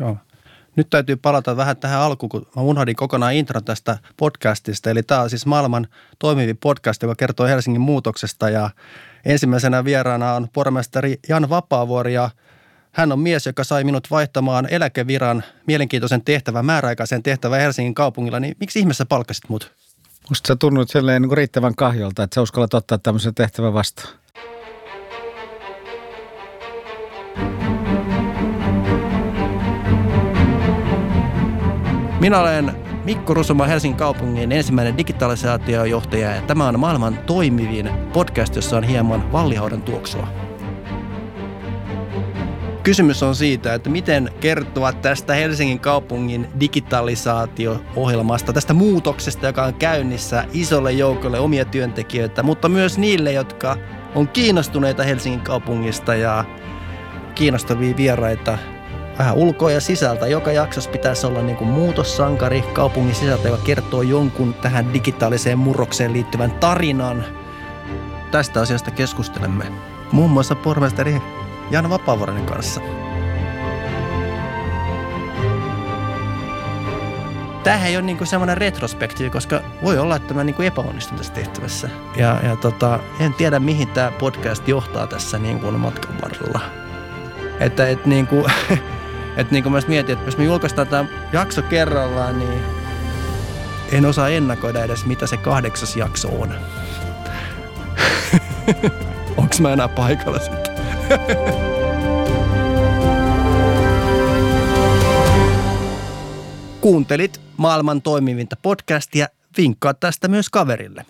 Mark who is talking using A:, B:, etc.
A: Joo. Nyt täytyy palata vähän tähän alkuun, kun mä unohdin kokonaan intro tästä podcastista. Eli tämä on siis maailman toimivin podcast, joka kertoo Helsingin muutoksesta ja ensimmäisenä vieraana on pormestari Jan Vapaavuori ja hän on mies, joka sai minut vaihtamaan eläkeviran mielenkiintoisen tehtävän, määräaikaisen tehtävän Helsingin kaupungilla. Niin miksi ihmeessä palkkasit mut?
B: Musta sä tunnut niin riittävän kahjolta, että sä uskallat ottaa tämmöisen tehtävän vastaan.
A: Minä olen Mikko Rusuma Helsingin kaupungin ensimmäinen digitalisaatiojohtaja ja tämä on maailman toimivin podcast, jossa on hieman vallihaudan tuoksua. Kysymys on siitä, että miten kertoa tästä Helsingin kaupungin digitalisaatio-ohjelmasta, tästä muutoksesta, joka on käynnissä isolle joukolle omia työntekijöitä, mutta myös niille, jotka on kiinnostuneita Helsingin kaupungista ja kiinnostavia vieraita vähän ulkoa ja sisältä. Joka jaksossa pitäisi olla niin kuin muutossankari kaupungin sisältä, joka kertoo jonkun tähän digitaaliseen murrokseen liittyvän tarinan. Tästä asiasta keskustelemme muun muassa pormestari Jan Vapaavuoren kanssa. Tämähän ei ole niinku semmoinen retrospektiivi, koska voi olla, että mä niinku epäonnistun tässä tehtävässä. Ja, ja tota, en tiedä, mihin tämä podcast johtaa tässä niinku matkan varrella. Että et niinku, et niinku mä mietin, että jos me julkaistaan tämä jakso kerrallaan, niin en osaa ennakoida edes, mitä se kahdeksas jakso on. Onks mä enää paikalla sitten? Kuuntelit maailman toimivinta podcastia, vinkkaa tästä myös kaverille.